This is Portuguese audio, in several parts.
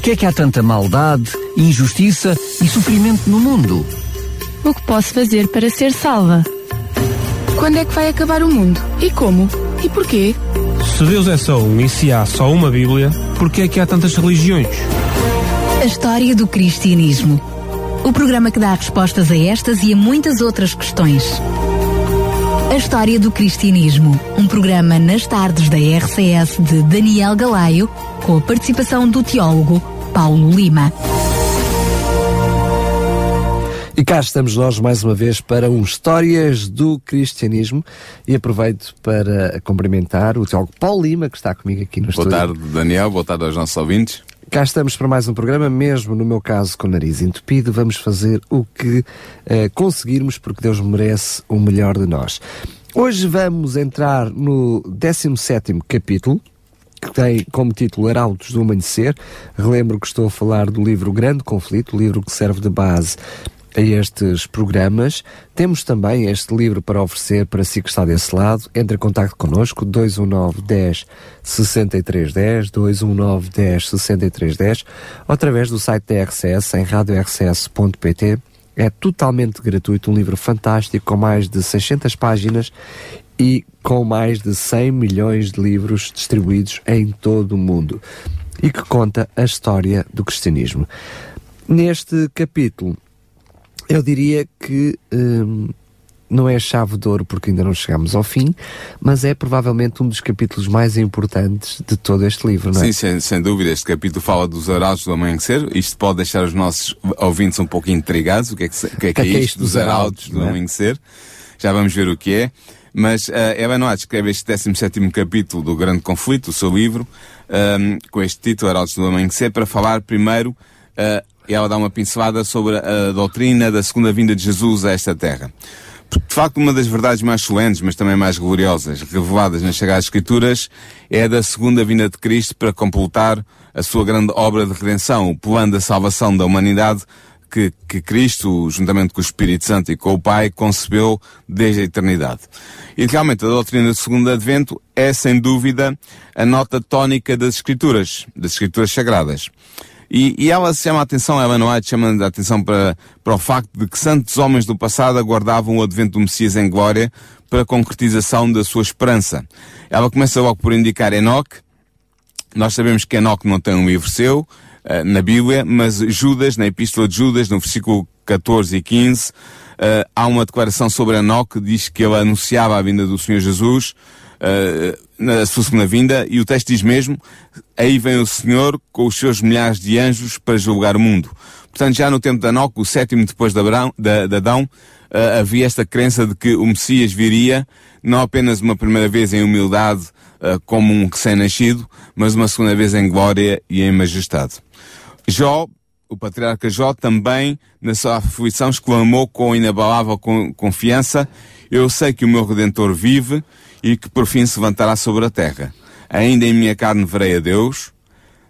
Porquê é que há tanta maldade, injustiça e sofrimento no mundo? O que posso fazer para ser salva? Quando é que vai acabar o mundo? E como? E porquê? Se Deus é só um e se há só uma Bíblia, porquê é que há tantas religiões? A história do cristianismo. O programa que dá respostas a estas e a muitas outras questões. A História do Cristianismo, um programa nas tardes da RCS de Daniel Galaio, com a participação do teólogo Paulo Lima. E cá estamos nós mais uma vez para um Histórias do Cristianismo e aproveito para cumprimentar o teólogo Paulo Lima, que está comigo aqui no boa estúdio. Boa tarde, Daniel. Boa tarde aos nossos ouvintes. Cá estamos para mais um programa, mesmo no meu caso com o nariz entupido, vamos fazer o que eh, conseguirmos, porque Deus merece o melhor de nós. Hoje vamos entrar no 17 capítulo, que tem como título Arautos do Amanhecer. Relembro que estou a falar do livro Grande Conflito, livro que serve de base a estes programas. Temos também este livro para oferecer para si que está desse lado. Entre em contato connosco, 219 10 63 10, 219 10 63 10, ou através do site da RCS em radiorcs.pt. É totalmente gratuito, um livro fantástico com mais de 600 páginas e com mais de 100 milhões de livros distribuídos em todo o mundo e que conta a história do cristianismo. Neste capítulo, eu diria que hum, não é a chave de ouro porque ainda não chegamos ao fim, mas é provavelmente um dos capítulos mais importantes de todo este livro, não é? Sim, sem, sem dúvida. Este capítulo fala dos arautos do amanhecer. Isto pode deixar os nossos ouvintes um pouco intrigados. O que é que, o que, é, que é, isto dos arautos do é? amanhecer? Já vamos ver o que é. Mas uh, Ellen White escreve este 17 capítulo do Grande Conflito, o seu livro, um, com este título, Arautos do Amanhecer, para falar primeiro uh, e ela dá uma pincelada sobre a doutrina da segunda vinda de Jesus a esta terra. Porque, de facto, uma das verdades mais solenes, mas também mais gloriosas, reveladas nas Sagradas Escrituras, é a da segunda vinda de Cristo para completar a sua grande obra de redenção, o plano da salvação da humanidade que, que Cristo, juntamente com o Espírito Santo e com o Pai, concebeu desde a eternidade. E realmente a doutrina do segundo advento é, sem dúvida, a nota tónica das Escrituras, das Escrituras Sagradas. E, e ela chama a atenção, Ellen White chama a atenção para, para o facto de que santos homens do passado aguardavam o advento do Messias em glória para a concretização da sua esperança. Ela começa logo por indicar Enoque. Nós sabemos que Enoque não tem um livro seu, uh, na Bíblia, mas Judas, na Epístola de Judas, no versículo 14 e 15, uh, há uma declaração sobre Enoque que diz que ele anunciava a vinda do Senhor Jesus, uh, na sua segunda vinda, e o texto diz mesmo, aí vem o Senhor com os seus milhares de anjos para julgar o mundo. Portanto, já no tempo de Enoque, o sétimo depois de, Abraão, de, de Adão, uh, havia esta crença de que o Messias viria, não apenas uma primeira vez em humildade, uh, como um recém-nascido, mas uma segunda vez em glória e em majestade. Jó, o patriarca Jó, também, na sua aflição, exclamou com inabalável confiança, eu sei que o meu Redentor vive, e que por fim se levantará sobre a terra. Ainda em minha carne verei a Deus,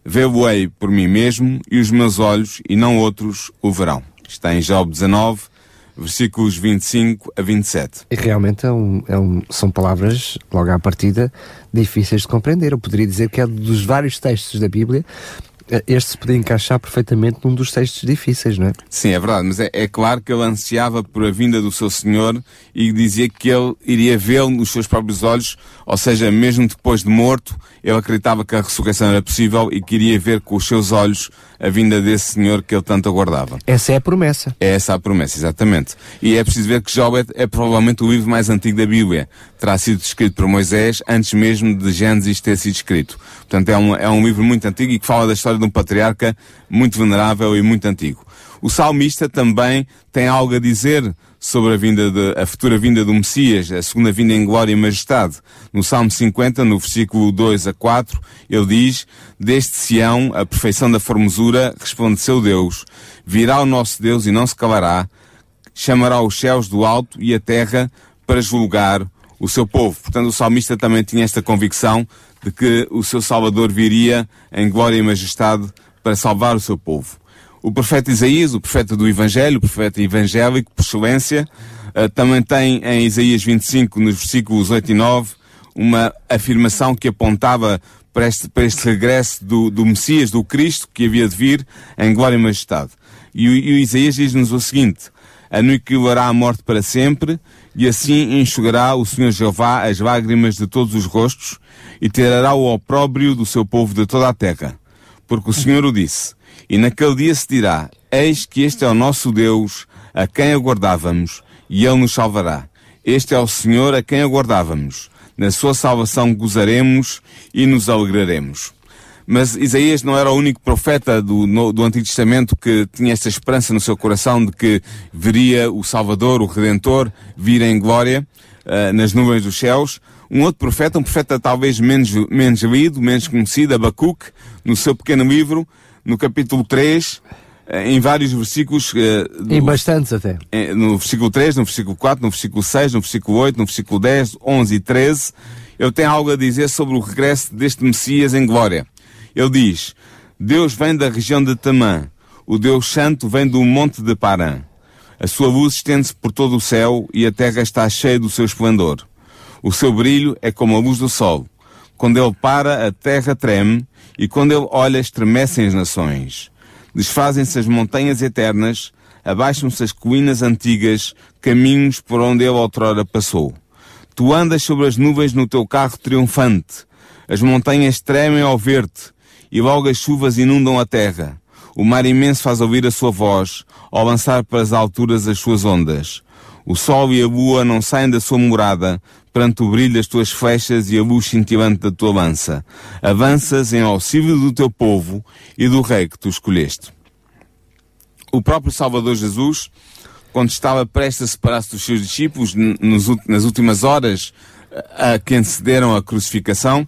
vê-lo-ei por mim mesmo, e os meus olhos, e não outros, o verão. Está em Job 19, versículos 25 a 27. E realmente é um, é um, são palavras, logo à partida, difíceis de compreender. Eu poderia dizer que é dos vários textos da Bíblia este se podia encaixar perfeitamente num dos textos difíceis, não é? Sim, é verdade, mas é, é, claro que ele ansiava por a vinda do seu Senhor e dizia que ele iria vê-lo nos seus próprios olhos, ou seja, mesmo depois de morto, ele acreditava que a ressurreição era possível e queria ver com os seus olhos a vinda desse Senhor que ele tanto aguardava. Essa é a promessa. É essa a promessa, exatamente. E é preciso ver que Job é, é provavelmente o livro mais antigo da Bíblia. Terá sido escrito por Moisés antes mesmo de Gênesis ter sido escrito. Portanto, é um, é um livro muito antigo e que fala da história de um patriarca muito venerável e muito antigo. O salmista também tem algo a dizer sobre a vinda de, a futura vinda do Messias, a segunda vinda em glória e majestade. No Salmo 50, no versículo 2 a 4, ele diz, Deste Sião, a perfeição da formosura, resplandeceu Deus. Virá o nosso Deus e não se calará, chamará os céus do alto e a terra para julgar o seu povo. Portanto, o salmista também tinha esta convicção de que o seu Salvador viria em glória e majestade para salvar o seu povo. O profeta Isaías, o profeta do Evangelho, o profeta evangélico, por excelência, uh, também tem em Isaías 25, nos versículos 8 e 9, uma afirmação que apontava para este, para este regresso do, do Messias, do Cristo, que havia de vir em glória e majestade. E, e o Isaías diz-nos o seguinte, aniquilará a morte para sempre, e assim enxugará o Senhor Jeová as lágrimas de todos os rostos, e tirará o opróbrio do seu povo de toda a terra. Porque o Senhor o disse, e naquele dia se dirá, eis que este é o nosso Deus, a quem aguardávamos, e ele nos salvará. Este é o Senhor a quem aguardávamos. Na sua salvação gozaremos e nos alegraremos. Mas Isaías não era o único profeta do, no, do Antigo Testamento que tinha esta esperança no seu coração de que veria o Salvador, o Redentor, vir em glória uh, nas nuvens dos céus. Um outro profeta, um profeta talvez menos, menos lido, menos conhecido, Abacuque, no seu pequeno livro, no capítulo 3, eh, em vários versículos. Uh, do, em bastantes até. no versículo 3, no versículo 4, no versículo 6, no versículo 8, no versículo 10, 11 e 13, ele tem algo a dizer sobre o regresso deste Messias em glória. Ele diz, Deus vem da região de Tamã, o Deus Santo vem do monte de Parã. A sua luz estende-se por todo o céu e a terra está cheia do seu esplendor. O seu brilho é como a luz do sol. Quando ele para, a terra treme, e quando ele olha, estremecem as nações. Desfazem-se as montanhas eternas, abaixam-se as colinas antigas, caminhos por onde ele outrora passou. Tu andas sobre as nuvens no teu carro triunfante. As montanhas tremem ao ver-te, e logo as chuvas inundam a terra. O mar imenso faz ouvir a sua voz, ao lançar para as alturas as suas ondas. O sol e a lua não saem da sua morada, perante o brilho das tuas flechas e a luz cintilante da tua lança. Avanças em auxílio do teu povo e do rei que tu escolheste. O próprio Salvador Jesus, quando estava prestes a separar-se dos seus discípulos, nas últimas horas a que antecederam a crucificação,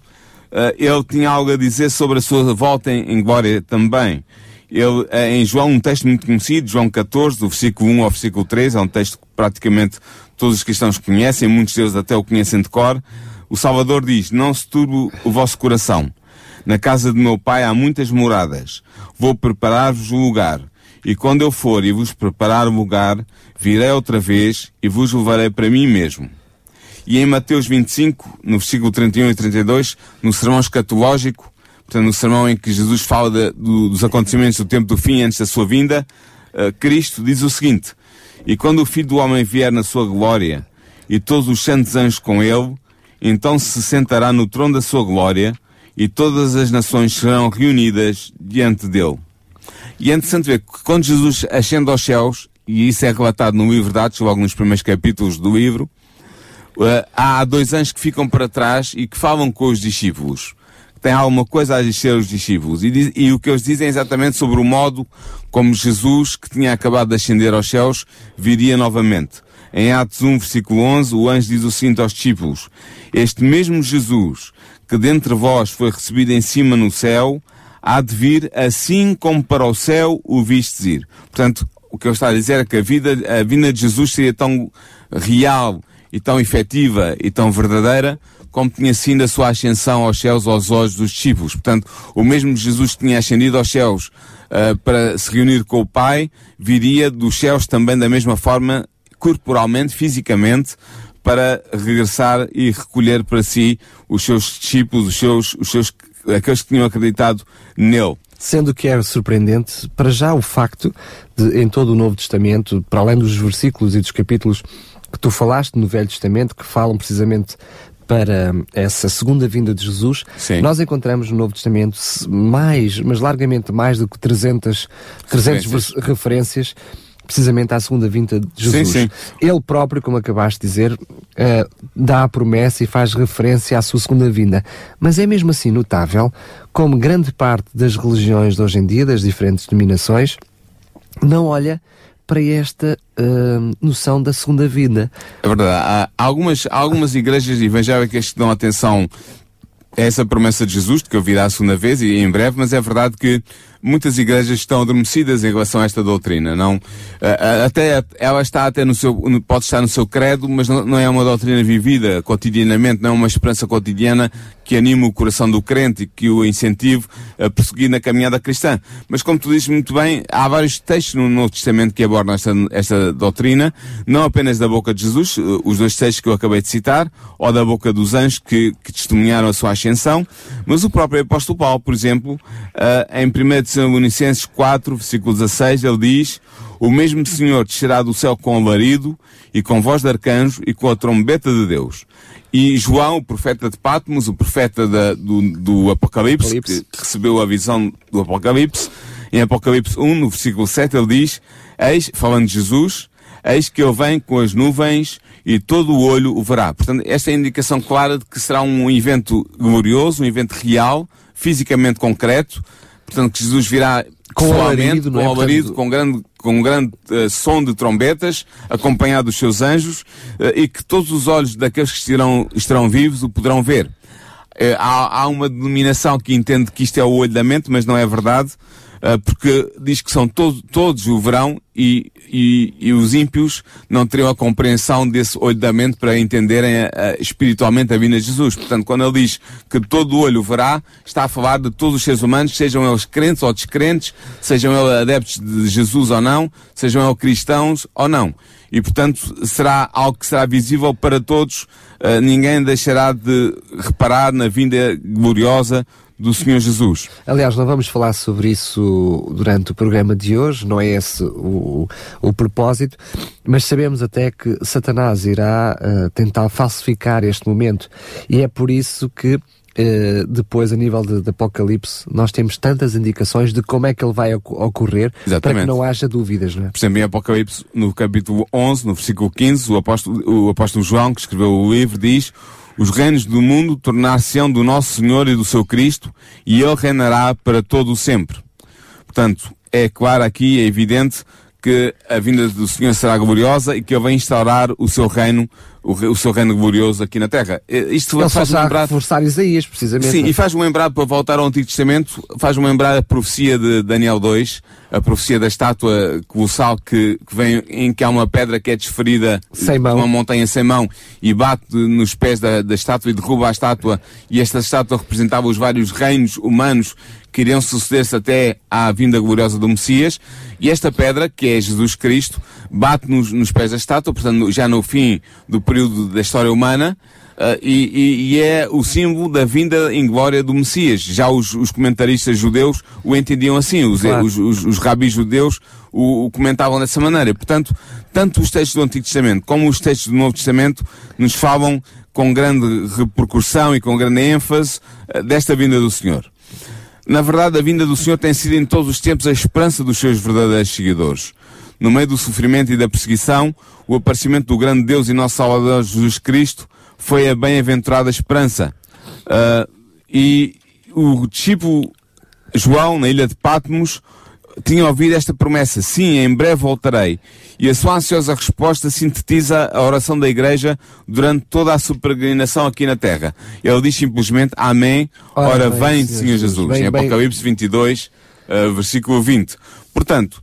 eh, ele tinha algo a dizer sobre a sua volta em, em glória também. Ele, eh, em João, um texto muito conhecido, João 14, do versículo 1 ao versículo 3, é um texto que praticamente todos os cristãos conhecem, muitos deles até o conhecem de cor. O Salvador diz, não se turbe o vosso coração. Na casa de meu pai há muitas moradas. Vou preparar-vos o lugar. E quando eu for e vos preparar o lugar, virei outra vez e vos levarei para mim mesmo. E em Mateus 25, no versículo 31 e 32, no sermão escatológico, portanto, no sermão em que Jesus fala de, do, dos acontecimentos do tempo do fim antes da sua vinda, uh, Cristo diz o seguinte, e quando o Filho do Homem vier na sua glória, e todos os santos anjos com ele, então se sentará no trono da sua glória, e todas as nações serão reunidas diante dele. E é interessante ver que quando Jesus ascende aos céus, e isso é relatado no livro de Atos, logo nos primeiros capítulos do livro, uh, há dois anjos que ficam para trás e que falam com os discípulos tem alguma coisa a dizer aos discípulos. E, diz, e, o que eles dizem é exatamente sobre o modo como Jesus, que tinha acabado de ascender aos céus, viria novamente. Em Atos 1, versículo 11, o anjo diz o seguinte aos discípulos, Este mesmo Jesus, que dentre vós foi recebido em cima no céu, há de vir assim como para o céu o vistes ir. Portanto, o que ele está a dizer é que a vida, a vinda de Jesus seria tão real e tão efetiva e tão verdadeira como tinha sido a sua ascensão aos céus aos olhos dos discípulos. Portanto, o mesmo Jesus que tinha ascendido aos céus uh, para se reunir com o Pai, viria dos céus também da mesma forma, corporalmente, fisicamente, para regressar e recolher para si os seus discípulos, os seus, os seus, aqueles que tinham acreditado nele. Sendo que é surpreendente, para já o facto de, em todo o Novo Testamento, para além dos versículos e dos capítulos que tu falaste no Velho Testamento, que falam precisamente para essa segunda vinda de Jesus, Sim. nós encontramos no Novo Testamento mais, mas largamente mais do que 300, 300 referências. referências precisamente à segunda vinda de Jesus. Sim, sim. Ele próprio, como acabaste de dizer, uh, dá a promessa e faz referência à sua segunda vinda. Mas é mesmo assim notável como grande parte das religiões de hoje em dia, das diferentes denominações, não olha para esta uh, noção da segunda vida. É verdade. Há algumas, algumas igrejas evangélicas que dão atenção a essa promessa de Jesus, de que eu virá a segunda vez e em breve, mas é verdade que muitas igrejas estão adormecidas em relação a esta doutrina. Não, até ela está até no seu, pode estar no seu credo, mas não, é uma doutrina vivida cotidianamente, não é uma esperança cotidiana que anima o coração do crente e que o incentive a prosseguir na caminhada cristã. Mas como tu dizes muito bem, há vários textos no Novo Testamento que abordam esta, esta doutrina, não apenas da boca de Jesus, eh, os dois textos que eu acabei de citar, ou da boca dos anjos que, que testemunharam a sua ascensão, mas o próprio apóstolo Paulo, por exemplo, uh, em 1 Tessalonicenses 4, versículo 16, ele diz, o mesmo Senhor descerá do céu com alarido e com voz de arcanjo e com a trombeta de Deus. E João, o profeta de Patmos, o profeta da, do, do Apocalipse, Apocalipse, que recebeu a visão do Apocalipse, em Apocalipse 1, no versículo 7, ele diz, eis, falando de Jesus, eis que ele vem com as nuvens e todo o olho o verá. Portanto, esta é a indicação clara de que será um evento glorioso, um evento real, fisicamente concreto. Portanto, que Jesus virá com alarido, com, é? alarido, com grande, com um grande uh, som de trombetas, acompanhado dos seus anjos, uh, e que todos os olhos daqueles que estarão, estarão vivos o poderão ver. Uh, há, há uma denominação que entende que isto é o olho da mente, mas não é verdade. Ah, porque diz que são todos, todos o verão e, e, e, os ímpios não teriam a compreensão desse olho da mente para entenderem a, a, espiritualmente a vinda de Jesus. Portanto, quando ele diz que todo o olho verá, está a falar de todos os seres humanos, sejam eles crentes ou descrentes, sejam eles adeptos de Jesus ou não, sejam eles cristãos ou não. E, portanto, será algo que será visível para todos. Uh, ninguém deixará de reparar na vinda gloriosa do Senhor Jesus. Aliás, não vamos falar sobre isso durante o programa de hoje, não é esse o, o propósito, mas sabemos até que Satanás irá uh, tentar falsificar este momento e é por isso que Uh, depois, a nível de, de, Apocalipse, nós temos tantas indicações de como é que ele vai ocorrer Exatamente. para que não haja dúvidas, não é? Por exemplo, em Apocalipse, no capítulo 11, no versículo 15, o apóstolo, o apóstolo João, que escreveu o livro, diz os reinos do mundo tornar-se-ão do nosso Senhor e do seu Cristo, e ele reinará para todo o sempre. Portanto, é claro aqui, é evidente que a vinda do Senhor será gloriosa e que ele vai instaurar o seu reino o, o seu reino glorioso aqui na Terra. Isto Ele faz lembrar... reforçar Isaías, precisamente. Sim, e faz-me lembrar, para voltar ao Antigo Testamento, faz-me lembrar a profecia de Daniel 2, a profecia da estátua colossal que, que vem, em que há uma pedra que é desferida sem mão. uma montanha sem mão e bate nos pés da, da estátua e derruba a estátua e esta estátua representava os vários reinos humanos que iriam suceder-se até à vinda gloriosa do Messias. E esta pedra, que é Jesus Cristo, bate nos, nos pés da estátua, portanto, já no fim do período da história humana, Uh, e, e, é o símbolo da vinda em glória do Messias. Já os, os comentaristas judeus o entendiam assim, os, claro. os, os, os, rabis judeus o, o, comentavam dessa maneira. Portanto, tanto os textos do Antigo Testamento como os textos do Novo Testamento nos falam com grande repercussão e com grande ênfase uh, desta vinda do Senhor. Na verdade, a vinda do Senhor tem sido em todos os tempos a esperança dos seus verdadeiros seguidores. No meio do sofrimento e da perseguição, o aparecimento do grande Deus e nosso Salvador Jesus Cristo foi a bem-aventurada esperança. Uh, e o discípulo João, na ilha de Patmos, tinha ouvido esta promessa: sim, em breve voltarei. E a sua ansiosa resposta sintetiza a oração da igreja durante toda a sua peregrinação aqui na terra. Ele diz simplesmente Amém, ora, ora vem, Senhor Jesus. Bem, em Apocalipse 22, uh, versículo 20. Portanto,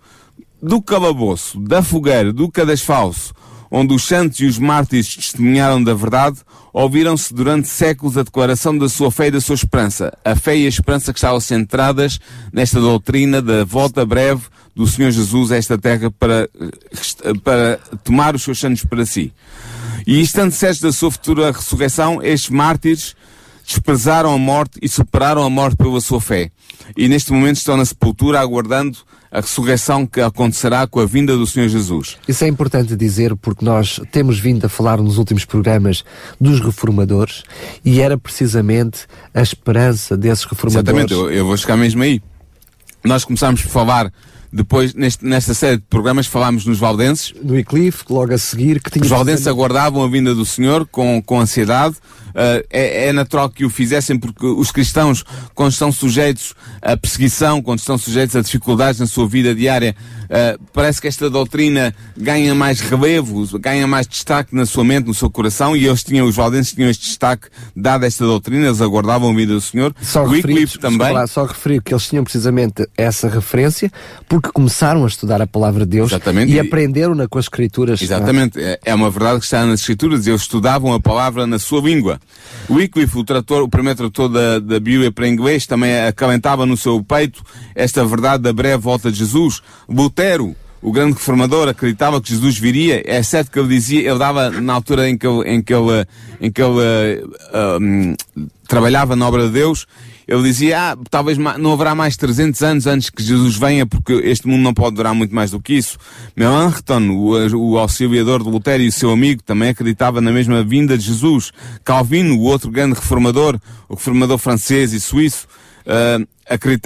do calabouço, da fogueira, do cadasfalso, onde os santos e os mártires testemunharam da verdade, ouviram-se durante séculos a declaração da sua fé e da sua esperança. A fé e a esperança que estavam centradas nesta doutrina da volta breve do Senhor Jesus a esta terra para, para tomar os seus santos para si. E estando certos da sua futura ressurreição, estes mártires desprezaram a morte e superaram a morte pela sua fé. E neste momento estão na sepultura aguardando a ressurreição que acontecerá com a vinda do Senhor Jesus. Isso é importante dizer porque nós temos vindo a falar nos últimos programas dos reformadores e era precisamente a esperança desses reformadores. Exatamente, eu, eu vou chegar mesmo aí. Nós começámos por falar depois, neste, nesta série de programas, falámos nos Valdenses. No Ecliffe, logo a seguir. Que tinha Os Valdenses aguardavam a vinda do Senhor com, com ansiedade. Uh, é, é, natural que o fizessem porque os cristãos, quando estão sujeitos à perseguição, quando estão sujeitos a dificuldades na sua vida diária, uh, parece que esta doutrina ganha mais relevo, ganha mais destaque na sua mente, no seu coração, e eles tinham, os valdenses tinham este destaque dado a esta doutrina, eles aguardavam a vida do Senhor. Só Wycliffe também. Lá, só referir que eles tinham precisamente essa referência porque começaram a estudar a palavra de Deus Exatamente. e aprenderam-na com as escrituras. Exatamente, é, é uma verdade que está nas escrituras, eles estudavam a palavra na sua língua. Wycliffe, o trator, o primeiro trator da, da Bíblia para inglês, também acalentava no seu peito esta verdade da breve volta de Jesus. Lutero, o grande reformador acreditava que Jesus viria, é certo que ele dizia, ele dava na altura em que ele, em que ele, em que ele uh, um, trabalhava na obra de Deus, ele dizia, ah, talvez não haverá mais 300 anos antes que Jesus venha, porque este mundo não pode durar muito mais do que isso. Melanchthon, o, o auxiliador de Lutero e o seu amigo, também acreditava na mesma vinda de Jesus. Calvino, o outro grande reformador, o reformador francês e suíço,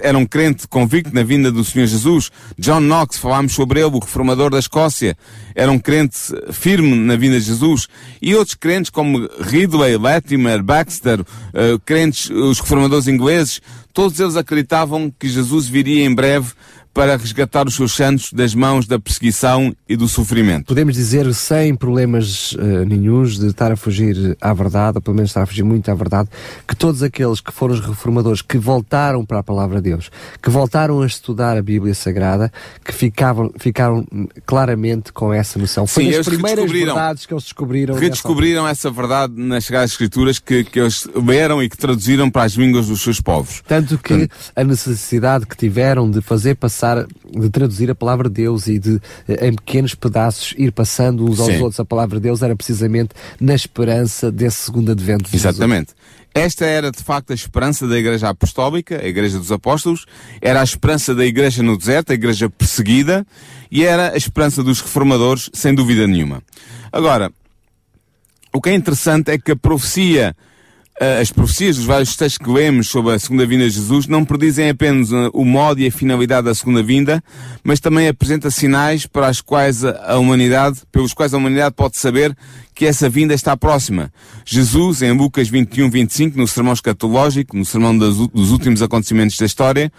era um crente convicto na vinda do Senhor Jesus. John Knox, falámos sobre ele, o reformador da Escócia, era um crente firme na vinda de Jesus. E outros crentes como Ridley, Latimer, Baxter, uh, crentes, os reformadores ingleses, todos eles acreditavam que Jesus viria em breve para resgatar os seus santos das mãos da perseguição e do sofrimento. Podemos dizer, sem problemas uh, nenhums, de estar a fugir à verdade, ou pelo menos estar a fugir muito à verdade, que todos aqueles que foram os reformadores, que voltaram para a palavra de Deus, que voltaram a estudar a Bíblia Sagrada, que ficavam, ficaram claramente com essa noção. Foi Sim, as primeiras verdades que eles descobriram. Redescobriram essa verdade nas Sagradas Escrituras que, que eles leram e que traduziram para as línguas dos seus povos. Tanto que a necessidade que tiveram de fazer passar passar, de traduzir a palavra de Deus e de, eh, em pequenos pedaços, ir passando uns aos Sim. outros a palavra de Deus, era precisamente na esperança desse segundo advento de Exatamente. Jesus. Esta era de facto a esperança da Igreja Apostólica, a Igreja dos Apóstolos, era a esperança da Igreja no deserto, a Igreja perseguida, e era a esperança dos reformadores, sem dúvida nenhuma. Agora, o que é interessante é que a profecia as profecias dos vários textos que lemos sobre a segunda vinda de Jesus não predizem apenas eh, o modo e a finalidade da segunda vinda, mas também apresenta sinais para as quais a humanidade, pelos quais a humanidade pode saber que essa vinda está próxima. Jesus, em Lucas 21, 25, no sermão escatológico, no sermão dos últimos acontecimentos da história,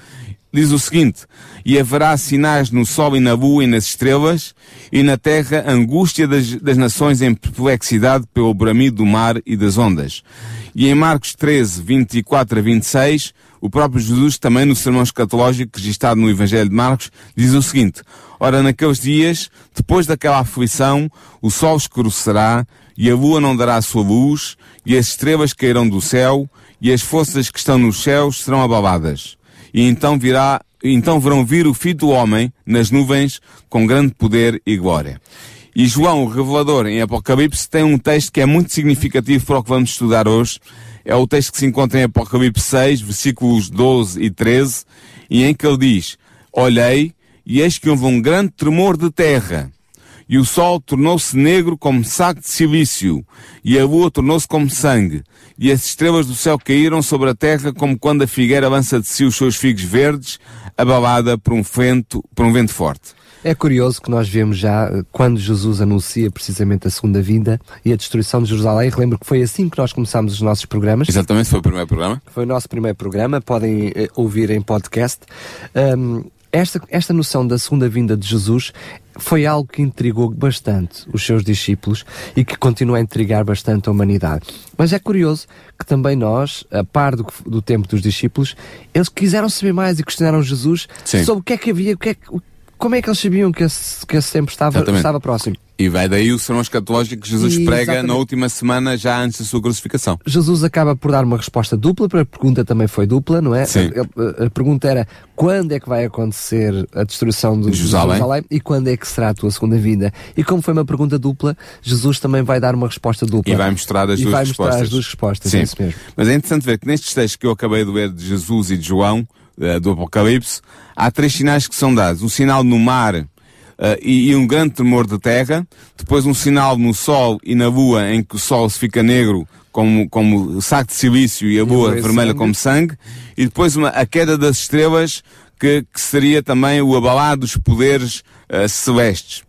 diz o seguinte, e haverá sinais no sol e na lua e nas estrelas, e na terra angústia das, das nações em perplexidade pelo bramido do mar e das ondas. E em Marcos 13, 24 a 26, o próprio Jesus, também no sermão escatológico registrado no Evangelho de Marcos, diz o seguinte, Ora, naqueles dias, depois daquela aflição, o sol escurecerá, e a lua não dará a sua luz, e as estrelas cairão do céu, e as forças que estão nos céus serão abaladas. E então virá, então verão vir o Filho do Homem nas nuvens com grande poder e glória. E João, o revelador, em Apocalipse, tem um texto que é muito significativo para o que vamos estudar hoje. É o texto que se encontra em Apocalipse 6, versículos 12 e 13, e em que ele diz, Olhei, e eis que houve um grande tremor de terra, e o sol tornou-se negro como saco de silício, e a lua tornou-se como sangue, e as estrelas do céu caíram sobre a terra como quando a figueira lança de si os seus figos verdes, abalada por um vento, por um vento forte. É curioso que nós vemos já eh, quando Jesus anuncia precisamente a segunda vinda e a destruição de Jerusalém. Relembro que foi assim que nós começámos os nossos programas. Exatamente, foi o primeiro programa. Foi o nosso primeiro programa, podem eh, ouvir em podcast. Um, esta, esta noção da segunda vinda de Jesus foi algo que intrigou bastante os seus discípulos e que continua a intrigar bastante a humanidade. Mas é curioso que também nós, a par do, do tempo dos discípulos, eles quiseram saber mais e questionaram Jesus Sim. sobre o que é que havia, o que é que, como é que eles sabiam que esse, que esse tempo estava, estava próximo? E vai daí o sermão escatológico que Jesus e, prega exatamente. na última semana, já antes da sua crucificação. Jesus acaba por dar uma resposta dupla, para a pergunta também foi dupla, não é? Sim. A, a, a pergunta era quando é que vai acontecer a destruição de Jerusalém. Jerusalém e quando é que será a tua segunda vinda? E como foi uma pergunta dupla, Jesus também vai dar uma resposta dupla. E vai mostrar as, e duas, vai respostas. mostrar as duas respostas. Sim. É isso mesmo. Mas é interessante ver que nestes textos que eu acabei de ler de Jesus e de João, uh, do Apocalipse, há três sinais que são dados. Um sinal no mar uh, e, e, um grande tremor de terra. Depois um sinal no sol e na lua em que o sol se fica negro como, como saco de silício e a lua e vermelha sangue. como sangue. E depois uma, a queda das estrelas que, que seria também o abalar dos poderes uh, celestes.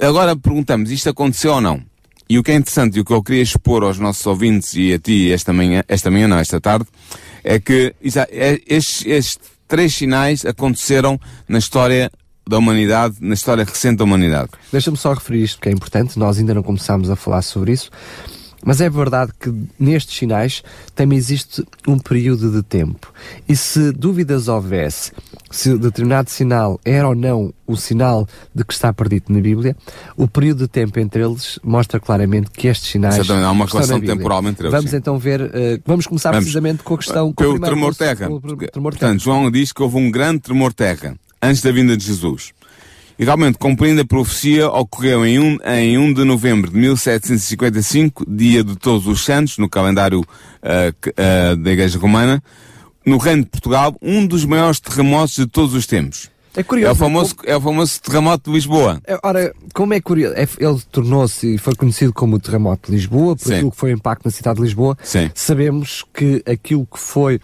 Agora perguntamos, isto aconteceu ou não? E o que é interessante e o que eu queria expor aos nossos ouvintes e a ti esta manhã, esta manhã não, esta tarde, é que é, estes, estes três sinais aconteceram na história da humanidade, na história recente da humanidade. Deixa-me só referir isto, que é importante, nós ainda não começámos a falar sobre isso. Mas é verdade que nestes sinais também existe um período de tempo. E se dúvidas houvesse se determinado sinal era ou não o sinal de que está perdido na Bíblia, o período de tempo entre eles mostra claramente que estes sinais. Exatamente, há uma relação temporal entre eles. Vamos sim. então ver, uh, vamos começar vamos. precisamente com a questão. Pelo tremor terra. Portanto, João diz que houve um grande tremor terra antes da vinda de Jesus. E realmente, cumprindo a profecia, ocorreu em 1, em 1 de novembro de 1755, dia de Todos os Santos, no calendário uh, uh, da Igreja Romana, no Reino de Portugal, um dos maiores terremotos de todos os tempos. É curioso. É o famoso, como... é o famoso terremoto de Lisboa. É, ora, como é curioso, é, ele tornou-se e foi conhecido como o terremoto de Lisboa, por Sim. aquilo que foi o impacto na cidade de Lisboa. Sim. Sabemos que aquilo que foi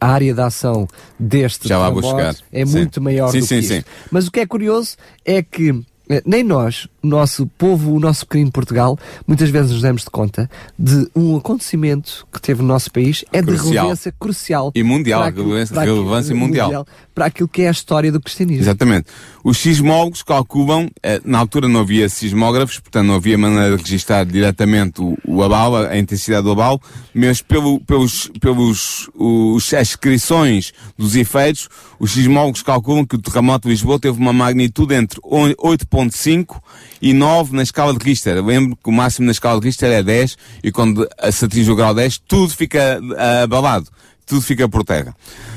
a área de ação deste Já terremoto é sim. muito maior sim, do sim, que sim. Mas o que é curioso é que nem nós, o nosso povo, o nosso pequeno Portugal, muitas vezes nos damos de conta de um acontecimento que teve no nosso país é crucial. de relevância crucial. E mundial, aquilo, relevância, relevância mundial. mundial. Para aquilo que é a história do cristianismo. Exatamente. Os sismólogos calculam, eh, na altura não havia sismógrafos, portanto não havia maneira de registrar diretamente o, o abalo, a intensidade do abalo, mas pelo, pelos, pelos os, as descrições dos efeitos, os sismólogos calculam que o terremoto de Lisboa teve uma magnitude entre 8.5 e 9 na escala de Richter. Eu lembro que o máximo na escala de Richter é 10 e quando se atinge o grau 10, tudo fica uh, abalado. Tudo fica por terra.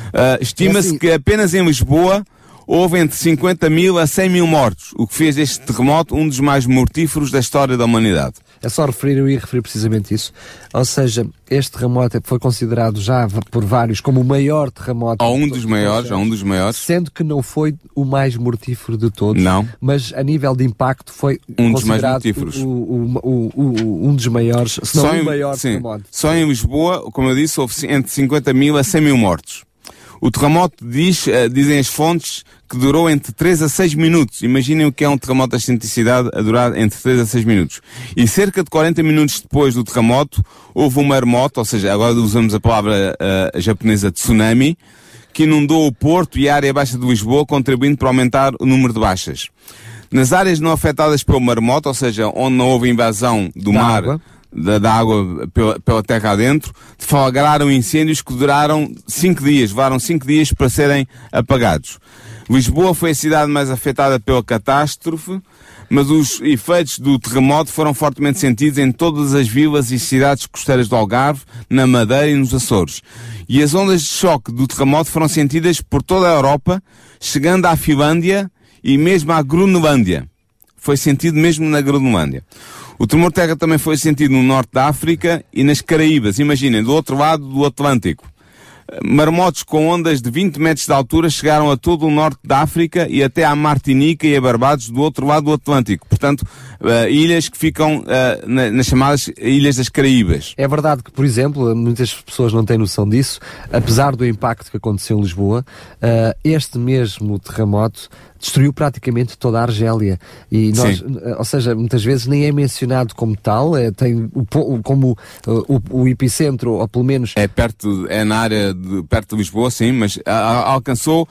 Uh, Estima-se assim... que apenas em Lisboa houve entre 50 mil a 100 mil mortos, o que fez deste terremoto um dos mais mortíferos da história da humanidade. É só referir, eu ia referir precisamente isso. Ou seja, este terremoto foi considerado já por vários como o maior terremoto. Ou um dos maiores, ou um dos maiores. Sendo que não foi o mais mortífero de todos. Não. Mas a nível de impacto foi um dos mais mortíferos. O, o, o, um dos maiores, se não o maior sim, terremoto. Só em Lisboa, como eu disse, houve entre 50 mil a 100 mil mortos. O terremoto diz, uh, dizem as fontes, que durou entre 3 a 6 minutos. Imaginem o que é um terremoto desta intensidade a durar entre 3 a 6 minutos. E cerca de 40 minutos depois do terremoto, houve um maremoto, ou seja, agora usamos a palavra uh, japonesa tsunami, que inundou o porto e a área baixa de Lisboa, contribuindo para aumentar o número de baixas. Nas áreas não afetadas pelo maremoto, ou seja, onde não houve invasão do da mar, água. Da, da, água pela, pela terra adentro, deflagraram incêndios que duraram cinco dias, levaram cinco dias para serem apagados. Lisboa foi a cidade mais afetada pela catástrofe, mas os efeitos do terremoto foram fortemente sentidos em todas as vilas e cidades costeiras do Algarve, na Madeira e nos Açores. E as ondas de choque do terremoto foram sentidas por toda a Europa, chegando à Finlândia e mesmo à Groenlândia. Foi sentido mesmo na Groenlândia. O tremor de terra também foi sentido no norte da África e nas Caraíbas. Imaginem, do outro lado do Atlântico. Marmotos com ondas de 20 metros de altura chegaram a todo o norte da África e até à Martinica e a Barbados do outro lado do Atlântico. Portanto, uh, ilhas que ficam uh, na, nas chamadas Ilhas das Caraíbas. É verdade que, por exemplo, muitas pessoas não têm noção disso, apesar do impacto que aconteceu em Lisboa, uh, este mesmo terremoto destruiu praticamente toda a Argélia. E nós, ou seja, muitas vezes nem é mencionado como tal, é, tem o, como o, o, epicentro, ou pelo menos. É perto, é na área de, perto de Lisboa, sim, mas a, a, alcançou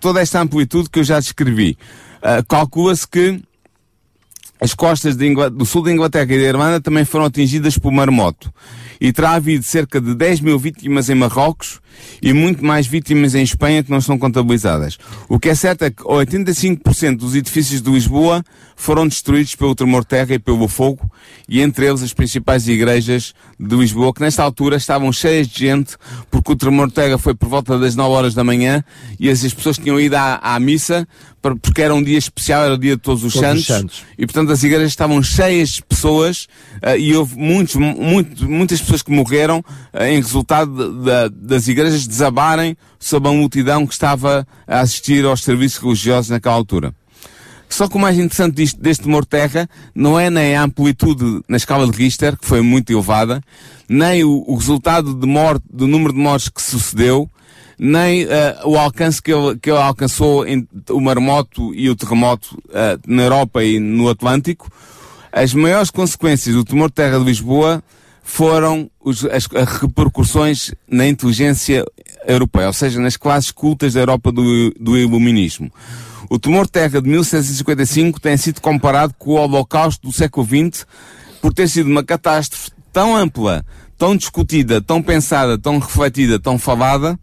toda esta amplitude que eu já descrevi. Uh, Calcula-se que as costas do sul da Inglaterra e da Irlanda também foram atingidas por marmoto. E terá havido cerca de 10 mil vítimas em Marrocos e muito mais vítimas em Espanha que não estão contabilizadas. O que é certo é que 85% dos edifícios de Lisboa foram destruídos pelo tremor de terra e pelo fogo, e entre eles as principais igrejas de Lisboa, que nesta altura estavam cheias de gente, porque o tremor de terra foi por volta das 9 horas da manhã, e as, pessoas tinham ido à, à missa, porque era um dia especial, era o dia de todos os, todos santos, os santos, e portanto as igrejas estavam cheias de pessoas, uh, e houve muitos, muito, muitas pessoas que morreram uh, em resultado de, de, das igrejas desabarem sob a multidão que estava a assistir aos serviços religiosos naquela altura. Só que o mais interessante disto, deste terra não é nem a amplitude na escala de Richter, que foi muito elevada, nem o, o resultado de morte, do número de mortes que sucedeu, nem uh, o alcance que ele, que ele alcançou em, o maremoto e o terremoto uh, na Europa e no Atlântico. As maiores consequências do tumor de terra de Lisboa foram os, as, as, repercussões na inteligência europeia, ou seja, nas classes cultas da Europa do, do iluminismo. O tumor terra de 1755 tem sido comparado com o Holocausto do século XX por ter sido uma catástrofe tão ampla, tão discutida, tão pensada, tão refletida, tão falada,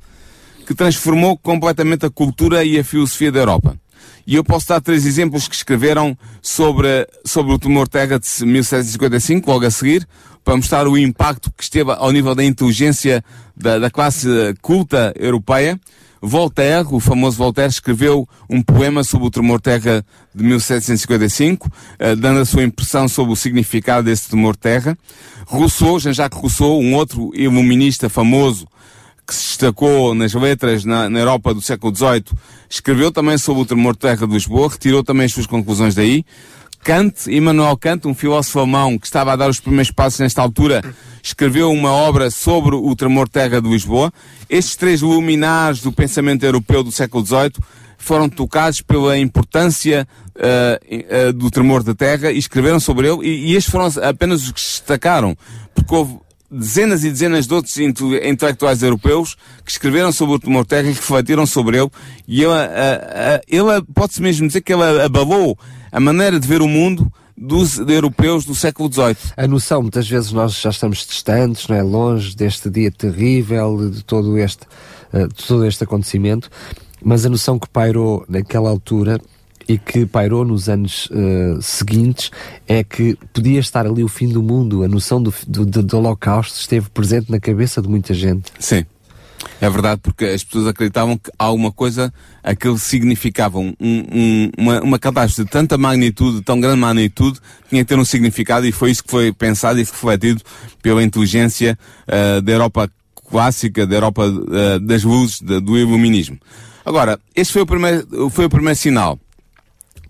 que transformou completamente a cultura e a filosofia da Europa. E eu posso dar três exemplos que escreveram sobre, sobre o tumor Terra de 1755, logo a seguir, para mostrar o impacto que esteve ao nível da inteligência da, da classe culta europeia. Voltaire, o famoso Voltaire, escreveu um poema sobre o tremor terra de 1755, eh, dando a sua impressão sobre o significado desse tremor terra. Rousseau, Jean-Jacques Rousseau, um outro iluminista famoso, que se destacou nas letras na, na, Europa do século XVIII, escreveu também sobre o tremor terra de Lisboa, retirou também as suas conclusões daí. Kant, Immanuel Kant, um filósofo alemão que estava a dar os primeiros passos nesta altura, escreveu uma obra sobre o tremor de terra de Lisboa. Estes três luminares do pensamento europeu do século XVIII foram tocados pela importância uh, uh, do tremor da terra e escreveram sobre ele, e, e estes foram apenas os que se destacaram, porque houve dezenas e dezenas de outros intelectuais europeus que escreveram sobre o tumor terra e refletiram sobre ele, e ele, ele pode-se mesmo dizer que ele abalou a maneira de ver o mundo dos europeus do século XVIII. A noção, muitas vezes nós já estamos distantes, não é? longe deste dia terrível, de todo este, eh, de todo este acontecimento, mas a noção que pairou naquela altura e que pairou nos anos uh, seguintes é que podia estar ali o fim do mundo, a noção do, do, do holocausto esteve presente na cabeça de muita gente. Sim. É verdade, porque as pessoas acreditavam que alguma coisa, aquilo significava um, um, uma, uma catástrofe de tanta magnitude, tão grande magnitude, tinha que ter um significado e foi isso que foi pensado e refletido pela inteligência uh, da Europa clássica, da Europa uh, das luzes, de, do iluminismo. Agora, este foi o primeiro, foi o primeiro sinal.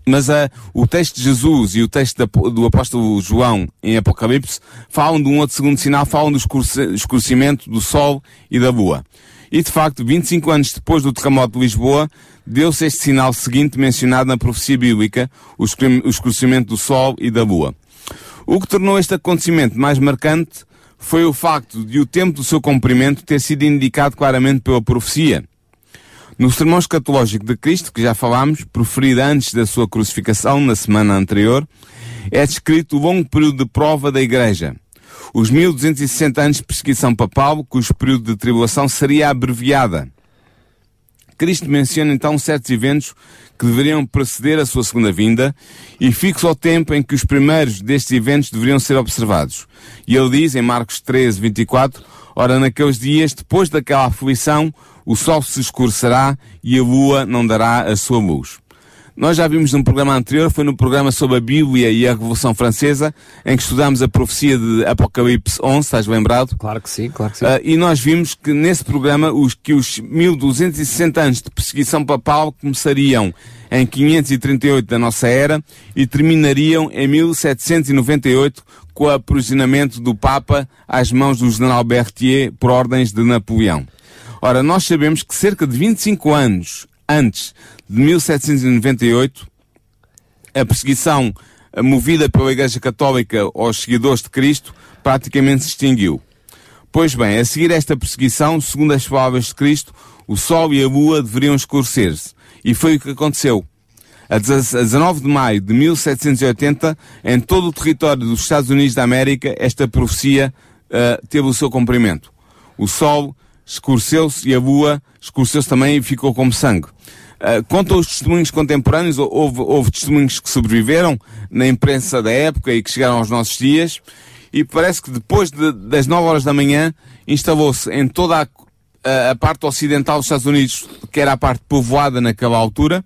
Mas uh, o texto de Jesus e o texto do apóstolo João em Apocalipse falam de um outro segundo sinal, falam do escurecimento do sol e da lua. E de facto, 25 anos depois do terremoto de Lisboa, deu-se este sinal seguinte mencionado na profecia bíblica, o escurecimento do sol e da lua. O que tornou este acontecimento mais marcante foi o facto de o tempo do seu cumprimento ter sido indicado claramente pela profecia. No sermão escatológico de Cristo, que já falámos, proferido antes da sua crucificação, na semana anterior, é descrito o longo período de prova da Igreja. Os 1260 anos de perseguição papal, cujo período de tribulação seria abreviada. Cristo menciona então certos eventos que deveriam preceder a sua segunda vinda e fixa o tempo em que os primeiros destes eventos deveriam ser observados. E ele diz em Marcos 13, 24, Ora, naqueles dias, depois daquela aflição, o sol se escurecerá e a lua não dará a sua luz. Nós já vimos num programa anterior, foi no programa sobre a Bíblia e a Revolução Francesa, em que estudámos a profecia de Apocalipse 11, estás lembrado? Claro que sim, claro que sim. Uh, e nós vimos que nesse programa os, que os 1260 anos de perseguição papal começariam em 538 da nossa era e terminariam em 1798 com o aprisionamento do Papa às mãos do general Berthier por ordens de Napoleão. Ora, nós sabemos que cerca de 25 anos antes de 1798, a perseguição movida pela Igreja Católica aos seguidores de Cristo praticamente se extinguiu. Pois bem, a seguir esta perseguição, segundo as palavras de Cristo, o Sol e a Lua deveriam escurecer-se. E foi o que aconteceu. A 19 de maio de 1780, em todo o território dos Estados Unidos da América, esta profecia uh, teve o seu cumprimento. O Sol escureceu-se e a lua escureceu-se também e ficou como sangue. Uh, contam os testemunhos contemporâneos, houve, houve testemunhos que sobreviveram na imprensa da época e que chegaram aos nossos dias, e parece que depois de, das 9 horas da manhã instalou-se em toda a, a, a, parte ocidental dos Estados Unidos, que era a parte povoada naquela altura,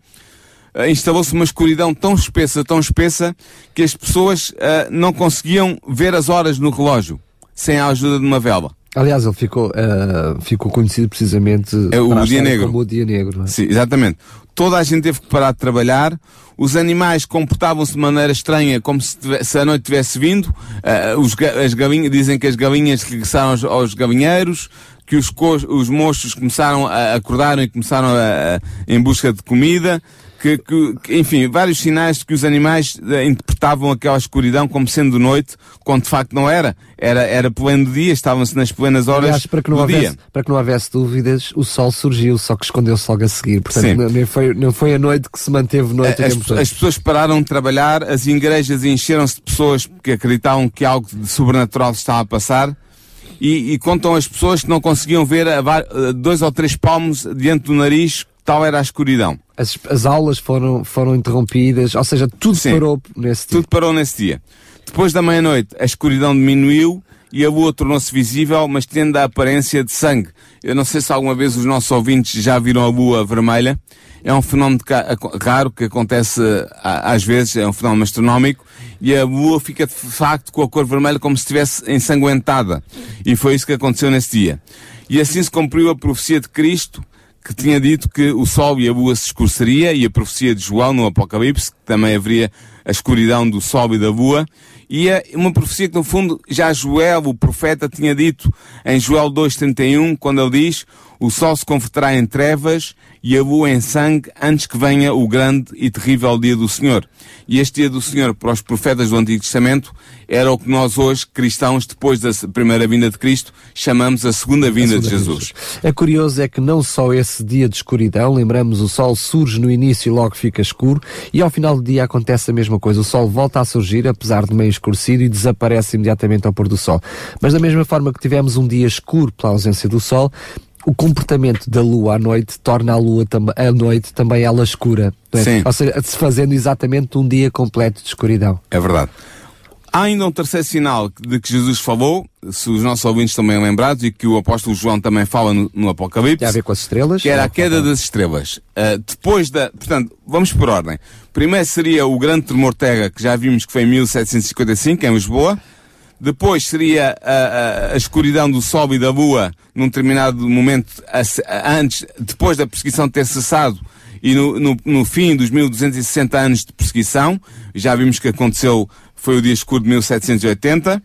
uh, instalou-se uma escuridão tão espessa, tão espessa, que as pessoas uh, não conseguiam ver as horas no relógio, sem a ajuda de uma vela. Aliás, ele ficou, uh, ficou conhecido precisamente é o dia negro. como o dia negro. É? Sim, exatamente. Toda a gente teve que parar de trabalhar, os animais comportavam-se de maneira estranha, como se, tivesse, se a noite tivesse vindo, uh, os, as galinhas, dizem que as galinhas regressaram aos, aos galinheiros, que os, os monstros começaram a acordaram e começaram a, a, em busca de comida, que, que, enfim, vários sinais de que os animais uh, interpretavam aquela escuridão como sendo noite, quando de facto não era. Era, era pleno dia, estavam-se nas plenas horas Aliás, para que não do houvesse, dia. Para que não houvesse dúvidas, o sol surgiu, só que escondeu-se logo a seguir. Portanto, não, nem foi, não foi a noite que se manteve noite as, as pessoas pararam de trabalhar, as igrejas encheram-se de pessoas que acreditavam que algo de sobrenatural estava a passar. E, e, contam as pessoas que não conseguiam ver a, a dois ou três palmos diante do nariz tal era a escuridão. As, as aulas foram, foram interrompidas, ou seja, tudo Sim, parou nesse dia. Tudo parou nesse dia. Depois da meia-noite, a escuridão diminuiu e a lua tornou-se visível, mas tendo a aparência de sangue. Eu não sei se alguma vez os nossos ouvintes já viram a lua vermelha. É um fenómeno raro que acontece às vezes, é um fenómeno astronómico, e a lua fica de facto com a cor vermelha como se estivesse ensanguentada. E foi isso que aconteceu nesse dia. E assim se cumpriu a profecia de Cristo, que tinha dito que o sol e a lua se escureceria, e a profecia de João no Apocalipse, que também haveria a escuridão do sol e da lua, e é uma profecia que no fundo já Joel, o profeta, tinha dito em Joel 2.31, quando ele diz, o sol se converterá em trevas e a lua em sangue antes que venha o grande e terrível dia do Senhor. E este dia do Senhor, para os profetas do Antigo Testamento, era o que nós hoje, cristãos, depois da primeira vinda de Cristo, chamamos a segunda vinda a segunda de Jesus. É curioso é que não só esse dia de escuridão, lembramos, o sol surge no início e logo fica escuro, e ao final do dia acontece a mesma coisa. O sol volta a surgir, apesar de meio escurecido, e desaparece imediatamente ao pôr do sol. Mas da mesma forma que tivemos um dia escuro pela ausência do sol, o comportamento da lua à noite torna a lua a noite também ela escura. É? Sim. Ou seja, se fazendo exatamente um dia completo de escuridão. É verdade. Há ainda um terceiro sinal de que Jesus falou, se os nossos ouvintes também lembrados, e que o apóstolo João também fala no, no Apocalipse. Tem a ver com as estrelas? Que era a queda das estrelas. Uh, depois da. Portanto, vamos por ordem. Primeiro seria o grande tremor terra, que já vimos que foi em 1755, em Lisboa. Depois seria a, a, a, escuridão do Sol e da Lua num determinado momento antes, depois da perseguição ter cessado e no, no, no fim dos 1260 anos de perseguição, já vimos que aconteceu, foi o dia escuro de 1780,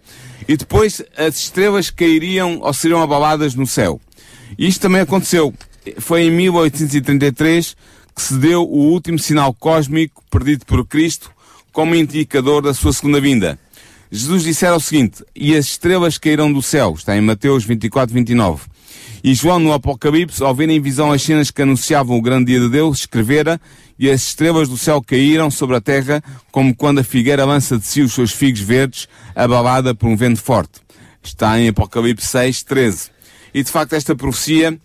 e depois as estrelas cairiam ou seriam abaladas no céu. Isto também aconteceu. Foi em 1833 que se deu o último sinal cósmico perdido por Cristo como indicador da sua segunda vinda. Jesus dissera o seguinte, e as estrelas caíram do céu, está em Mateus 24, 29. E João no Apocalipse, ao ver em visão as cenas que anunciavam o grande dia de Deus, escrevera, e as estrelas do céu caíram sobre a terra, como quando a figueira lança de si os seus figos verdes, abalada por um vento forte. Está em Apocalipse 6, 13. E de facto esta profecia,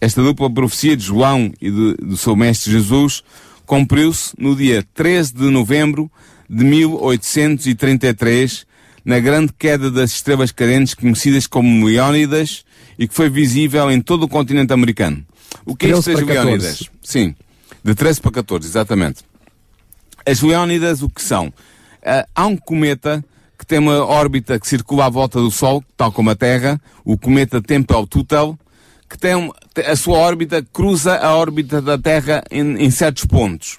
esta dupla profecia de João e de, do seu mestre Jesus, cumpriu-se no dia 13 de novembro de 1833, na grande queda das estrelas cadentes conhecidas como Leónidas e que foi visível em todo o continente americano. O que é isto das Leónidas? Sim, de 13 para 14, exatamente. As Leónidas o que são? Uh, há um cometa que tem uma órbita que circula à volta do Sol, tal como a Terra, o cometa Tempel-Tutel, que tem a sua órbita cruza a órbita da Terra em, em certos pontos.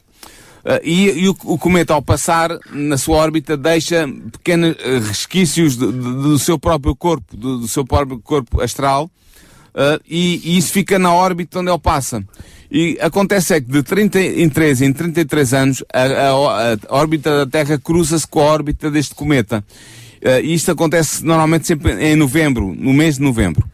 Uh, e, e o, o, cometa, ao passar na sua órbita, deixa pequenos uh, resquícios de, do seu próprio corpo, do, do seu próprio corpo astral, uh, e, e, isso fica na órbita onde ele passa. E acontece é que de 33 em 33 anos, a, a, a órbita da Terra cruza-se com a órbita deste cometa. e isto acontece normalmente sempre em novembro, no mês de novembro.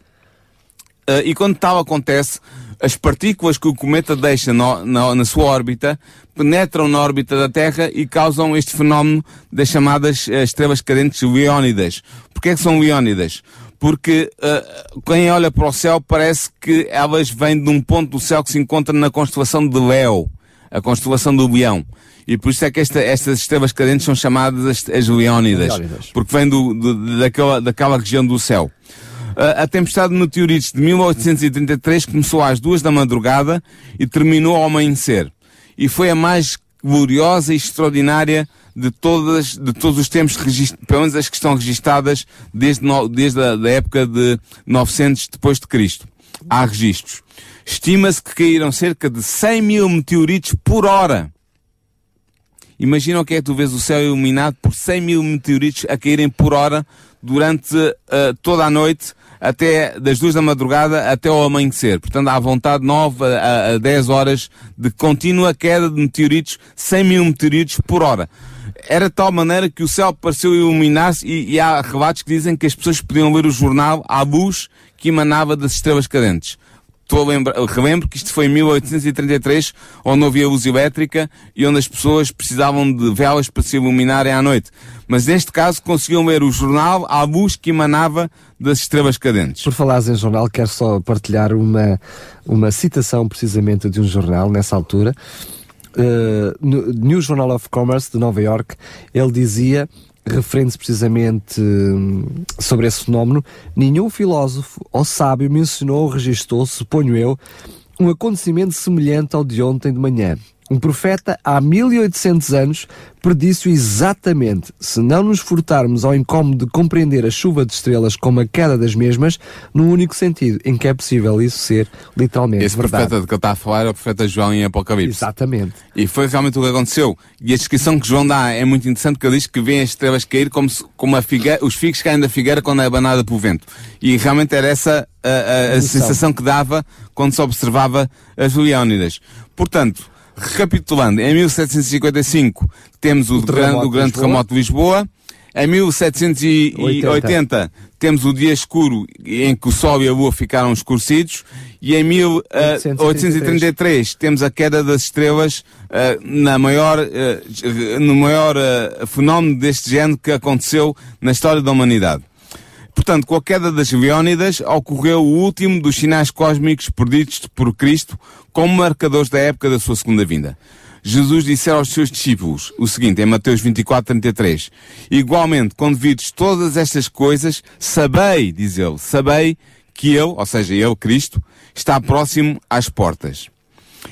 e quando tal acontece, as partículas que o cometa deixa no, na, na, sua órbita penetram na órbita da Terra e causam este fenómeno das chamadas uh, estrelas cadentes leónidas. Porquê é que são leónidas? Porque uh, quem olha para o céu parece que elas vêm de um ponto do céu que se encontra na constelação de Leo, a constelação do Leão. E por isso é que esta, estas estrelas cadentes são chamadas as, as leónidas, leónidas. porque vêm do, do, daquela, daquela região do céu. A tempestade de meteoritos de 1833 começou às duas da madrugada e terminou ao amanhecer. E foi a mais gloriosa e extraordinária de todas, de todos os tempos, pelo menos as que estão registadas desde, no, desde a da época de 900 depois de Cristo. Há registros. Estima-se que caíram cerca de 100 mil meteoritos por hora. Imagina o que é tu vês o céu iluminado por 100 mil meteoritos a caírem por hora durante uh, toda a noite até das duas da madrugada até ao amanhecer. Portanto, à vontade 9 a, a 10 horas de contínua queda de meteoritos, 100 mil meteoritos por hora. Era de tal maneira que o céu pareceu iluminar-se e, e há relatos que dizem que as pessoas podiam ler o jornal à luz que emanava das estrelas cadentes. Estou a lembrar, relembro que isto foi em 1833, onde não havia luz elétrica e onde as pessoas precisavam de velas para se iluminarem à noite. Mas neste caso conseguiam ler o jornal à luz que emanava das estrelas cadentes. Por falares em jornal, quero só partilhar uma, uma citação precisamente de um jornal nessa altura. Uh, no New Journal of Commerce de Nova York, ele dizia referente precisamente hum, sobre esse fenómeno, nenhum filósofo ou sábio mencionou ou registou, suponho eu, um acontecimento semelhante ao de ontem de manhã. Um profeta há 1800 anos predisse exatamente: se não nos furtarmos ao incómodo de compreender a chuva de estrelas como a queda das mesmas, no único sentido em que é possível isso ser literalmente Esse verdade. profeta de que ele está a falar é o profeta João em Apocalipse. Exatamente. E foi realmente o que aconteceu. E a descrição que João dá é muito interessante, porque ele diz que vê as estrelas cair como, se, como figueira, os figos caem da figueira quando é abanada pelo vento. E realmente era essa a, a, a sensação que dava quando se observava as Leónidas. Portanto, Recapitulando, em 1755 temos o, o, grande, o grande terremoto de Lisboa. Em 1780 80. temos o dia escuro em que o Sol e a Lua ficaram escurecidos. E em 1833 uh, temos a queda das estrelas uh, na maior, uh, no maior fenómeno deste género que aconteceu na história da humanidade. Portanto, com a queda das Leónidas, ocorreu o último dos sinais cósmicos perdidos por Cristo como marcadores da época da sua segunda vinda. Jesus disse aos seus discípulos o seguinte, em Mateus 24, 33. Igualmente, quando vides todas estas coisas, sabei, diz ele, sabei que eu, ou seja, eu, Cristo, está próximo às portas.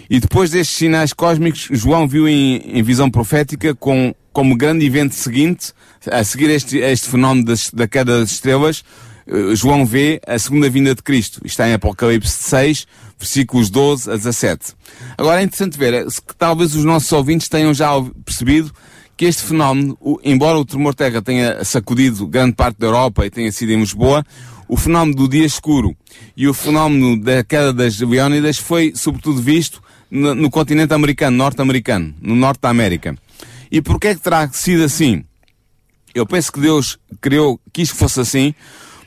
E depois destes sinais cósmicos, João viu em, em visão profética com, como grande evento seguinte a seguir este, este fenómeno das, da queda das estrelas, uh, João vê a segunda vinda de Cristo. Está em Apocalipse 6, versículos 12 a 17. Agora é interessante ver, eh, que talvez os nossos ouvintes tenham já percebido que este fenómeno, embora o tremor terra tenha sacudido grande parte da Europa e tenha sido em Lisboa, o fenómeno do dia escuro e o fenómeno da queda das Leónidas foi sobretudo visto no, no continente americano, norte-americano, no norte da América. E porquê é que terá sido assim? Eu penso que Deus criou, quis que fosse assim,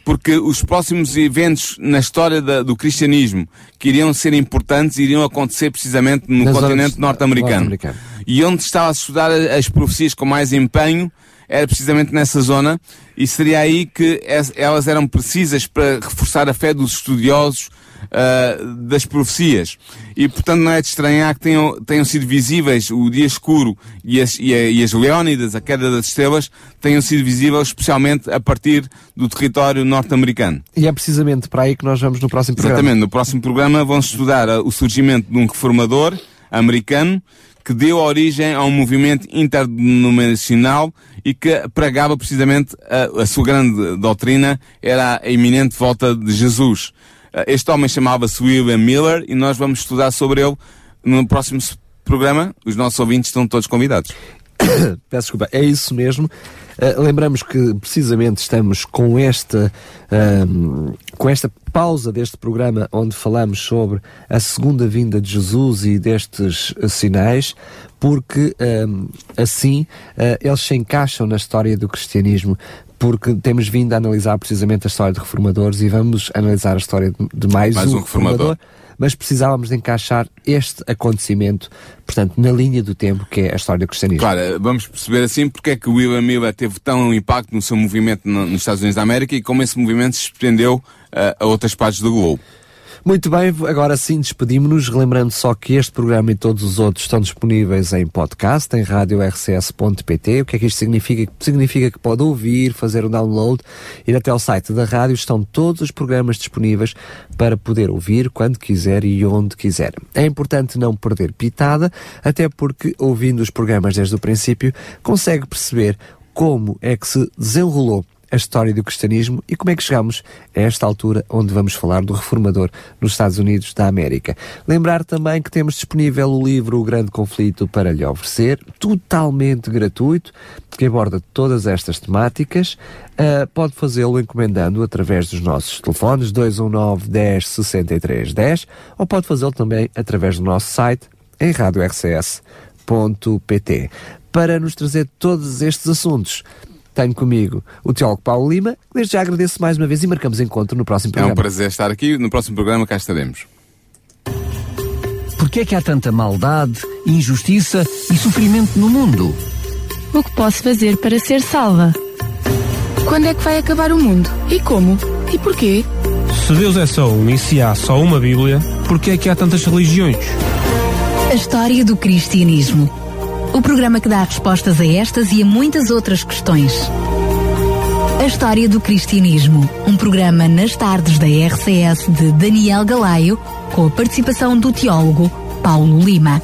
porque os próximos eventos na história da, do cristianismo que iriam ser importantes iriam acontecer precisamente no Nas continente norte-americano. Norte e onde estava a estudar as profecias com mais empenho era precisamente nessa zona e seria aí que elas eram precisas para reforçar a fé dos estudiosos uh, das profecias. E, portanto, não é de estranhar que tenham, tenham sido visíveis o dia escuro e as, e, a, e as Leónidas, a queda das estrelas, tenham sido visíveis especialmente a partir do território norte-americano. E é precisamente para aí que nós vamos no próximo programa. Exatamente. No próximo programa vamos estudar uh, o surgimento de um reformador americano que deu origem a um movimento interdenominacional e que pregava precisamente a, a, sua grande doutrina era a iminente volta de Jesus. Eh, este homem chamava-se William Miller e nós vamos estudar sobre ele no próximo programa. Os nossos ouvintes estão todos convidados. Peço desculpa, é isso mesmo. Uh, lembramos que precisamente estamos com esta, uh, com esta pausa deste programa onde falamos sobre a segunda vinda de Jesus e destes uh, sinais, porque assim eh, eles se encaixam na história do cristianismo porque temos vindo a analisar precisamente a história de reformadores e vamos analisar a história de mais, mais um, um reformador. reformador. Mas precisávamos de encaixar este acontecimento, portanto, na linha do tempo que é a história do cristianismo. Claro, vamos perceber assim porque é que William Miller teve tão impacto no seu movimento nos Estados Unidos da América e como esse movimento se estendeu uh, a outras partes do globo. Muito bem, agora sim despedimos-nos, relembrando só que este programa e todos os outros estão disponíveis em podcast, em radiorcs.pt. O que é que isto significa? Significa que pode ouvir, fazer o download, ir até ao site da rádio, estão todos os programas disponíveis para poder ouvir quando quiser e onde quiser. É importante não perder pitada, até porque ouvindo os programas desde o princípio, consegue perceber como é que se desenrolou a história do cristianismo e como é que chegamos a esta altura onde vamos falar do reformador nos Estados Unidos da América. Lembrar também que temos disponível o livro O Grande Conflito para lhe oferecer, totalmente gratuito, que aborda todas estas temáticas. Uh, pode fazê-lo encomendando através dos nossos telefones 219 10 63 10 ou pode fazê-lo também através do nosso site em radiorcs.pt. Para nos trazer todos estes assuntos, tenho comigo o teólogo Paulo Lima, que desde já agradeço mais uma vez e marcamos encontro no próximo programa. É um prazer estar aqui. No próximo programa cá estaremos. Por que é que há tanta maldade, injustiça e sofrimento no mundo? O que posso fazer para ser salva? Quando é que vai acabar o mundo? E como? E porquê? Se Deus é só um e se há só uma Bíblia, por que é que há tantas religiões? A história do cristianismo o programa que dá respostas a estas e a muitas outras questões. A História do Cristianismo, um programa nas tardes da RCS de Daniel Galaio, com a participação do teólogo Paulo Lima.